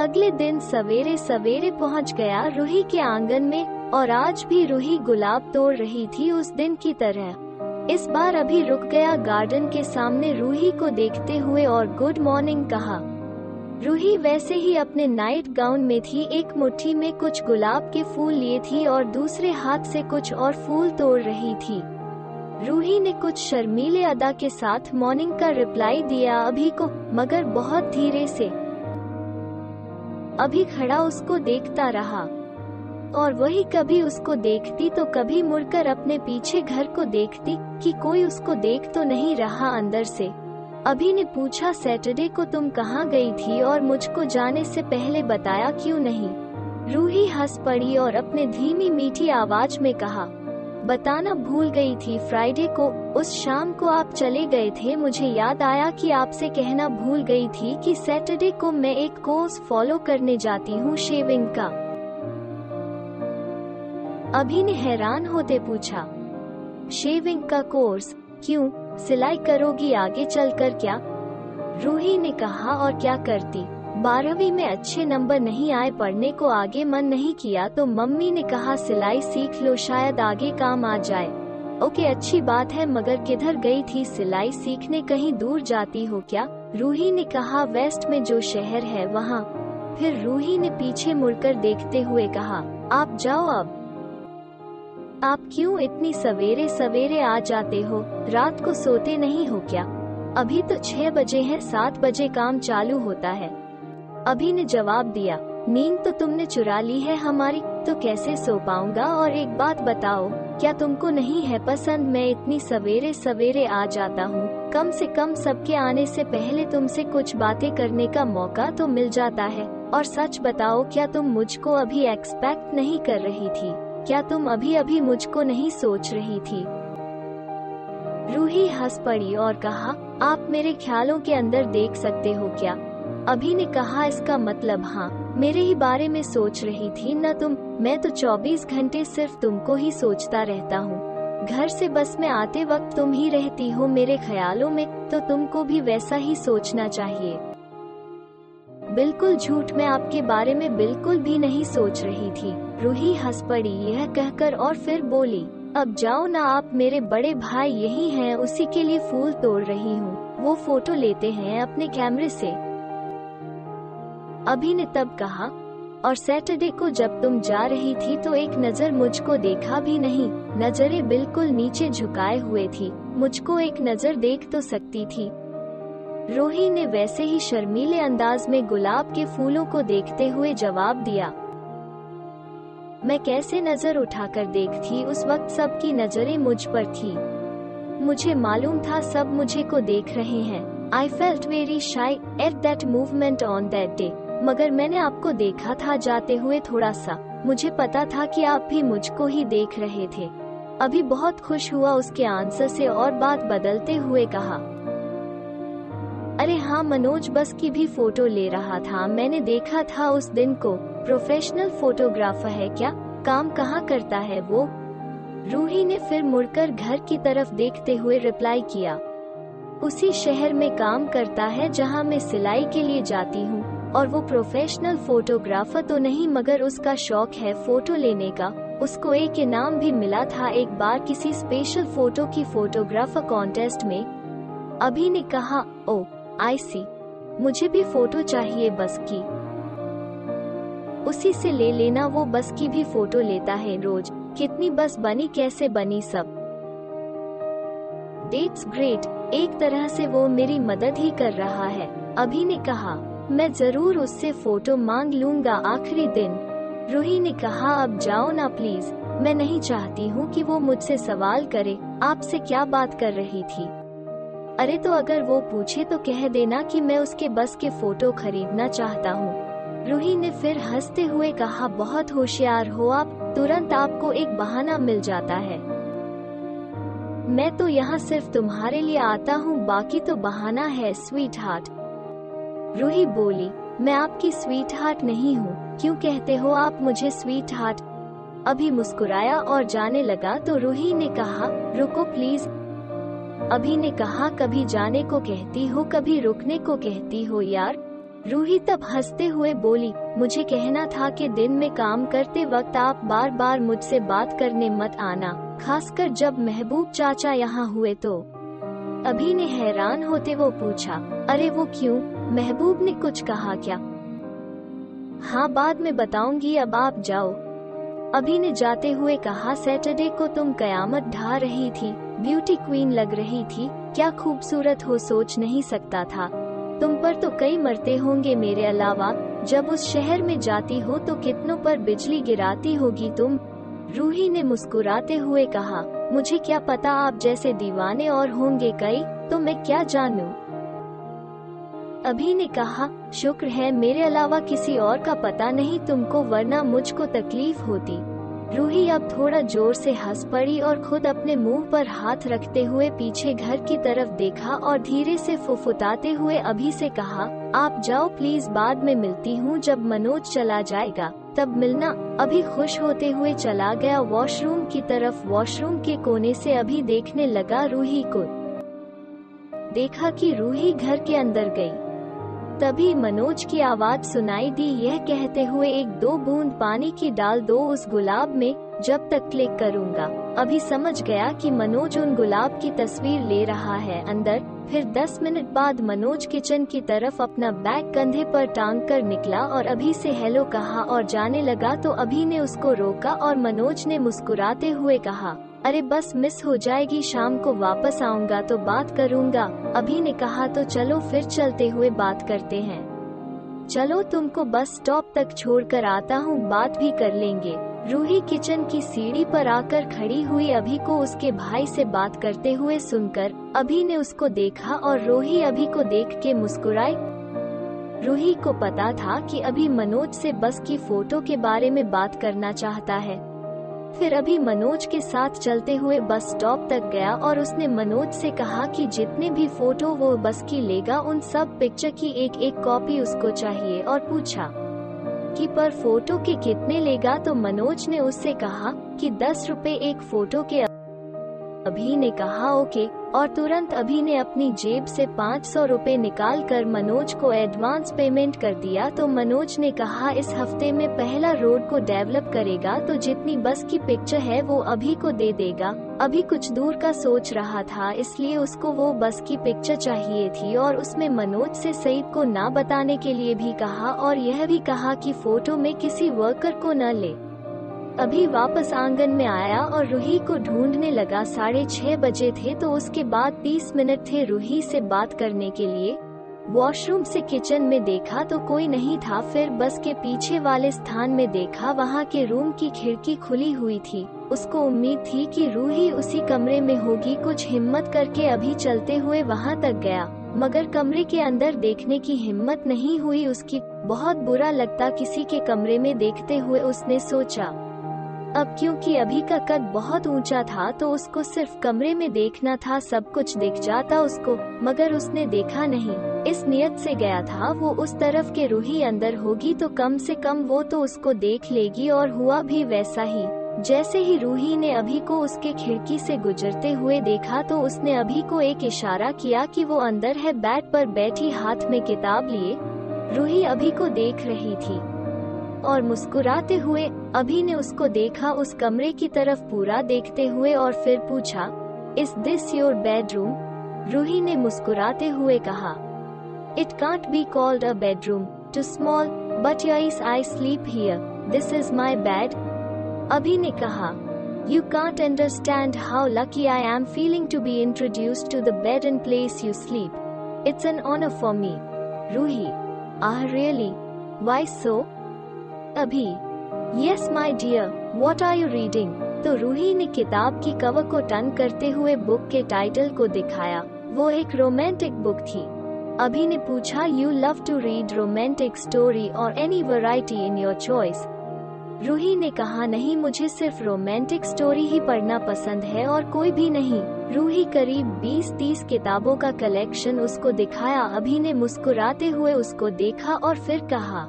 अगले दिन सवेरे सवेरे पहुँच गया रूही के आँगन में, और आज भी रूही गुलाब तोड़ रही थी उस दिन की तरह। इस बार अभी रुक गया गार्डन के सामने रूही को देखते हुए और गुड मॉर्निंग कहा। रूही वैसे ही अपने नाइट गाउन में थी, एक मुट्ठी में कुछ गुलाब के फूल लिए थी और दूसरे हाथ से कुछ और फूल तोड़ रही थी। रूही ने कुछ शर्मीले अदा के साथ मॉर्निंग का रिप्लाई दिया अभी को, मगर बहुत धीरे से। अभी खड़ा उसको देखता रहा। और वही कभी उसको देखती तो कभी मुड़कर अपने पीछे घर को देखती कि कोई उसको देख तो नहीं रहा अंदर से। अभी ने पूछा, सैटरडे को तुम कहाँ गई थी और मुझको जाने से पहले बताया क्यों नहीं? रूही हंस पड़ी और अपने धीमी मीठी आवाज़ में कहा बताना भूल गई थी। फ्राइडे को, उस शाम को आप चले गए थे। मुझे याद आया कि आपसे कहना भूल गई थी कि सैटरडे को मैं एक कोर्स फॉलो करने जाती हूँ शेविंग का। अभी ने हैरान होते पूछा शेविंग का कोर्स क्यों? सिलाई करोगी आगे चलकर क्या? रूही ने कहा, और क्या करती? बारहवीं में अच्छे नंबर नहीं आए, पढ़ने को आगे मन नहीं किया तो मम्मी ने कहा, सिलाई सीख लो, शायद आगे काम आ जाए। ओके, अच्छी बात है, मगर किधर गई थी सिलाई सीखने, कहीं दूर जाती हो क्या? रूही ने कहा, वेस्ट में जो शहर है, वहाँ। फिर रूही ने पीछे मुड़कर देखते हुए कहा, आप जाओ अब। आप क्यों इतनी सवेरे सवेरे आ जाते हो? रात को सोते नहीं हो क्या? अभी तो छह बजे है, सात बजे काम चालू होता है। अभी ने जवाब दिया, नींद तो तुमने चुरा ली है हमारी तो कैसे सो पाऊँगा? और एक बात बताओ, क्या तुमको नहीं है पसंद? मैं इतनी सवेरे सवेरे आ जाता हूँ। कम से कम सबके आने से पहले तुमसे कुछ बातें करने का मौका तो मिल जाता है। और सच बताओ, क्या तुम मुझको अभी एक्सपेक्ट नहीं कर रही थी? क्या तुम अभी अभी मुझको नहीं सोच रही थी? रूही हंस पड़ी और कहा, आप मेरे ख्यालों के अंदर देख सकते हो क्या? अभी ने कहा इसका मतलब हाँ मेरे ही बारे में सोच रही थी न तुम, मैं तो 24 घंटे सिर्फ़ तुमको ही सोचता रहता हूँ। घर से बस में आते वक्त तुम ही रहती हो मेरे ख्यालों में तो तुमको भी वैसा ही सोचना चाहिए। बिल्कुल झूठ मैं आपके बारे में बिल्कुल भी नहीं सोच रही थी। रूही हंस पड़ी, यह कहकर और फिर बोली, अब जाओ ना आप, मेरे बड़े भाई यही हैं, उसी के लिए फूल तोड़ रही हूँ। वो फ़ोटो लेते हैं अपने कैमरे से। अभी ने तब कहा, और सैटरडे को जब तुम जा रही थी तो एक नज़र मुझको देखा भी नहीं, नज़रें बिल्कुल नीचे झुकाए हुए थी, मुझको एक नज़र देख तो सकती थी। रोही ने वैसे ही शर्मीले अंदाज में गुलाब के फूलों को देखते हुए जवाब दिया, मैं कैसे नज़र उठाकर देखती उस वक्त सबकी नज़रें मुझ पर थी। मुझे मालूम था सब मुझे को देख रहे हैं। I felt very shy at that movement on that day मगर मैंने आपको देखा था जाते हुए थोड़ा सा। मुझे पता था कि आप भी मुझको ही देख रहे थे। अभी बहुत खुश हुआ उसके आंसर से और बात बदलते हुए कहा। अरे हाँ मनोज बस की भी फ़ोटो ले रहा था। मैंने देखा था उस दिन को। प्रोफेशनल फोटोग्राफर है क्या? काम कहाँ करता है वो? रूही ने फिर मुड़कर घर की तरफ़ देखते हुए रिप्लाई किया। उसी शहर में काम करता है जहाँ मैं सिलाई के लिए जाती हूँ। और वो प्रोफेशनल फोटोग्राफर तो नहीं, मगर उसका शौक है फ़ोटो लेने का। उसको एक इनाम भी मिला था एक बार किसी स्पेशल फ़ोटो की फोटोग्राफर कॉन्टेस्ट में। अभी ने कहा, ओ आई सी मुझे भी फ़ोटो चाहिए बस की। उसी से ले लेना, वो बस की भी फ़ोटो लेता है रोज। कितनी बस बनी, कैसे बनी सब। डेट्स ग्रेट एक तरह से वो मेरी मदद ही कर रहा है। अभी ने कहा मैं ज़रूर उससे फ़ोटो मांग लूँगा आखिरी दिन। रूही ने कहा, अब जाओ ना प्लीज़ मैं नहीं चाहती हूँ कि वो मुझसे सवाल करे, आपसे क्या बात कर रही थी? अरे तो अगर वो पूछे तो कह देना कि मैं उसके बस के फ़ोटो खरीदना चाहता हूँ। रूही ने फिर हँसते हुए कहा, बहुत होशियार हो आप, तुरंत आपको एक बहाना मिल जाता है। मैं तो यहाँ सिर्फ़ तुम्हारे लिए आता हूँ, बाकी तो बहाना है स्वीट हार्ट रूही बोली, मैं आपकी स्वीट हार्ट नहीं हूँ। क्यों कहते हो आप मुझे स्वीट हार्ट अभी मुस्कुराया और जाने लगा तो रूही ने कहा, रुको प्लीज़ अभी ने कहा, कभी जाने को कहती हो, कभी रुकने को कहती हो यार। रूही तब हँसते हुए बोली, मुझे कहना था कि दिन में काम करते वक्त आप बार बार मुझसे बात करने मत आना, खासकर जब महबूब चाचा यहाँ हुए तो। अभी ने हैरान होते वो पूछा, अरे वो क्यों? महबूब ने कुछ कहा क्या? हाँ बाद में बताऊँगी, अब आप जाओ। अभी ने जाते हुए कहा, सैटरडे को तुम कयामत ढा रही थी, ब्यूटी क्वीन लग रही थी, क्या खूबसूरत हो सोच नहीं सकता था। तुम पर तो कई मरते होंगे मेरे अलावा, जब उस शहर में जाती हो तो कितनों पर बिजली गिराती होगी तुम? रूही ने मुस्कुराते हुए कहा मुझे क्या पता आप जैसे दीवाने और होंगे कई तो मैं क्या जानूं? अभी ने कहा, शुक्र है मेरे अलावा किसी और का पता नहीं तुमको, वरना मुझको तकलीफ़ होती रूही अब थोड़ा ज़ोर से हंस पड़ी और खुद अपने मुँह पर हाथ रखते हुए पीछे घर की तरफ़ देखा और धीरे से फुफुताते हुए अभी से कहा, आप जाओ प्लीज़ बाद में मिलती हूँ जब मनोज चला जाएगा। तब मिलना अभी खुश होते हुए चला गया वॉशरूम की तरफ़। वॉशरूम के कोने से अभी देखने लगा रूही को। देखा कि रूही घर के अंदर गई। तभी मनोज की आवाज़ सुनाई दी। यह कहते हुए एक दो बूंद पानी की डाल दो उस गुलाब में, जब तक क्लिक करूँगा। अभी समझ गया कि मनोज उन गुलाब की तस्वीर ले रहा है। अंदर, फिर दस मिनट बाद मनोज किचन की तरफ़ अपना बैग कंधे पर टांग कर निकला और अभी से हेलो कहा और जाने लगा तो अभी ने उसको रोका और मनोज ने मुस्कुराते हुए कहा अरे बस मिस हो जाएगी, शाम को वापस आऊँगा तो बात करूँगा। अभी ने कहा तो चलो फिर चलते हुए बात करते हैं। चलो तुमको बस स्टॉप तक छोड़कर आता हूँ, बात भी कर लेंगे। रूही किचन की सीढ़ी पर आकर खड़ी हुई अभी को उसके भाई से बात करते हुए सुनकर, अभी ने उसको देखा और रोही अभी को देख के मुस्कुराई। रूही को पता था कि अभी मनोज से बस की फ़ोटो के बारे में बात करना चाहता है। फिर अभी मनोज के साथ चलते हुए बस स्टॉप तक गया और उसने मनोज से कहा कि जितने भी फ़ोटो वो बस की लेगा, उन सब पिक्चर की एक एक कॉपी उसको चाहिए और पूछा कि पर फ़ोटो के कितने लेगा तो मनोज ने उससे कहा कि दस रुपए एक फ़ोटो के अभी ने कहा ओके, और तुरंत अभी ने अपनी जेब से पाँच सौ रूपए निकाल कर मनोज को एडवांस पेमेंट कर दिया। तो मनोज ने कहा, इस हफ़्ते में पहला रोड को डेवलप करेगा तो जितनी बस की पिक्चर है वो अभी को दे देगा। अभी कुछ दूर का सोच रहा था, इसलिए उसको वो बस की पिक्चर चाहिए थी, और उसमें मनोज से सईद को ना बताने के लिए भी कहा, और यह भी कहा कि फ़ोटो में किसी वर्कर को न ले। अभी वापस आँगन में आया और रूही को ढूँढने लगा। साढ़े छह बजे थे तो उसके बाद तीस मिनट थे रूही से बात करने के लिए। वॉशरूम से किचन में देखा तो कोई नहीं था। फिर बस के पीछे वाले स्थान में देखा, वहाँ के रूम की खिड़की खुली हुई थी। उसको उम्मीद थी कि रूही उसी कमरे में होगी। कुछ हिम्मत करके अभी चलते हुए वहाँ तक गया। मगर कमरे के अंदर देखने की हिम्मत नहीं हुई उसकी। बहुत बुरा लगता किसी के कमरे में देखते हुए उसने सोचा अब क्योंकि अभी का कद बहुत ऊँचा था तो उसको सिर्फ़ कमरे में देखना था, सब कुछ दिख जाता उसको, मगर उसने देखा नहीं। इस नियत से गया था, वो उस तरफ़ के रूही अंदर होगी तो कम से कम वो तो उसको देख लेगी और हुआ भी वैसा ही। जैसे ही रूही ने अभी को उसके खिड़की से गुजरते हुए देखा तो उसने अभी को एक इशारा किया कि वो अंदर है, बैट पर बैठी हाथ में किताब लिए। रूही अभी को देख रही थी और मुस्कुराते हुए अभी ने उसको देखा उस कमरे की तरफ़ पूरा देखते हुए और फिर पूछा इस दिस योर बेडरूम रूही ने मुस्कुराते हुए कहा it can't be called a bedroom too small but yes I sleep here this is my bed Abhi ने कहा you can't understand how lucky I am feeling to be introduce to the bed and place you sleep it's an honour for me Ruhi ah really why so Abhi yes my dear what are you reading तो रूही ने किताब की cover को ton करते हुए book के title को दिखाया। वो एक रोमांटिक बुक थी। अभी ने पूछा you love to read romantic story और any variety in your choice Ruhi ने कहा, नहीं, मुझे सिर्फ़ रोमांटिक स्टोरी ही पढ़ना पसंद है और कोई भी नहीं। रूही करीब 20-30 किताबों का कलेक्शन उसको दिखाया। अभी ने मुस्कुराते हुए उसको देखा और फिर कहा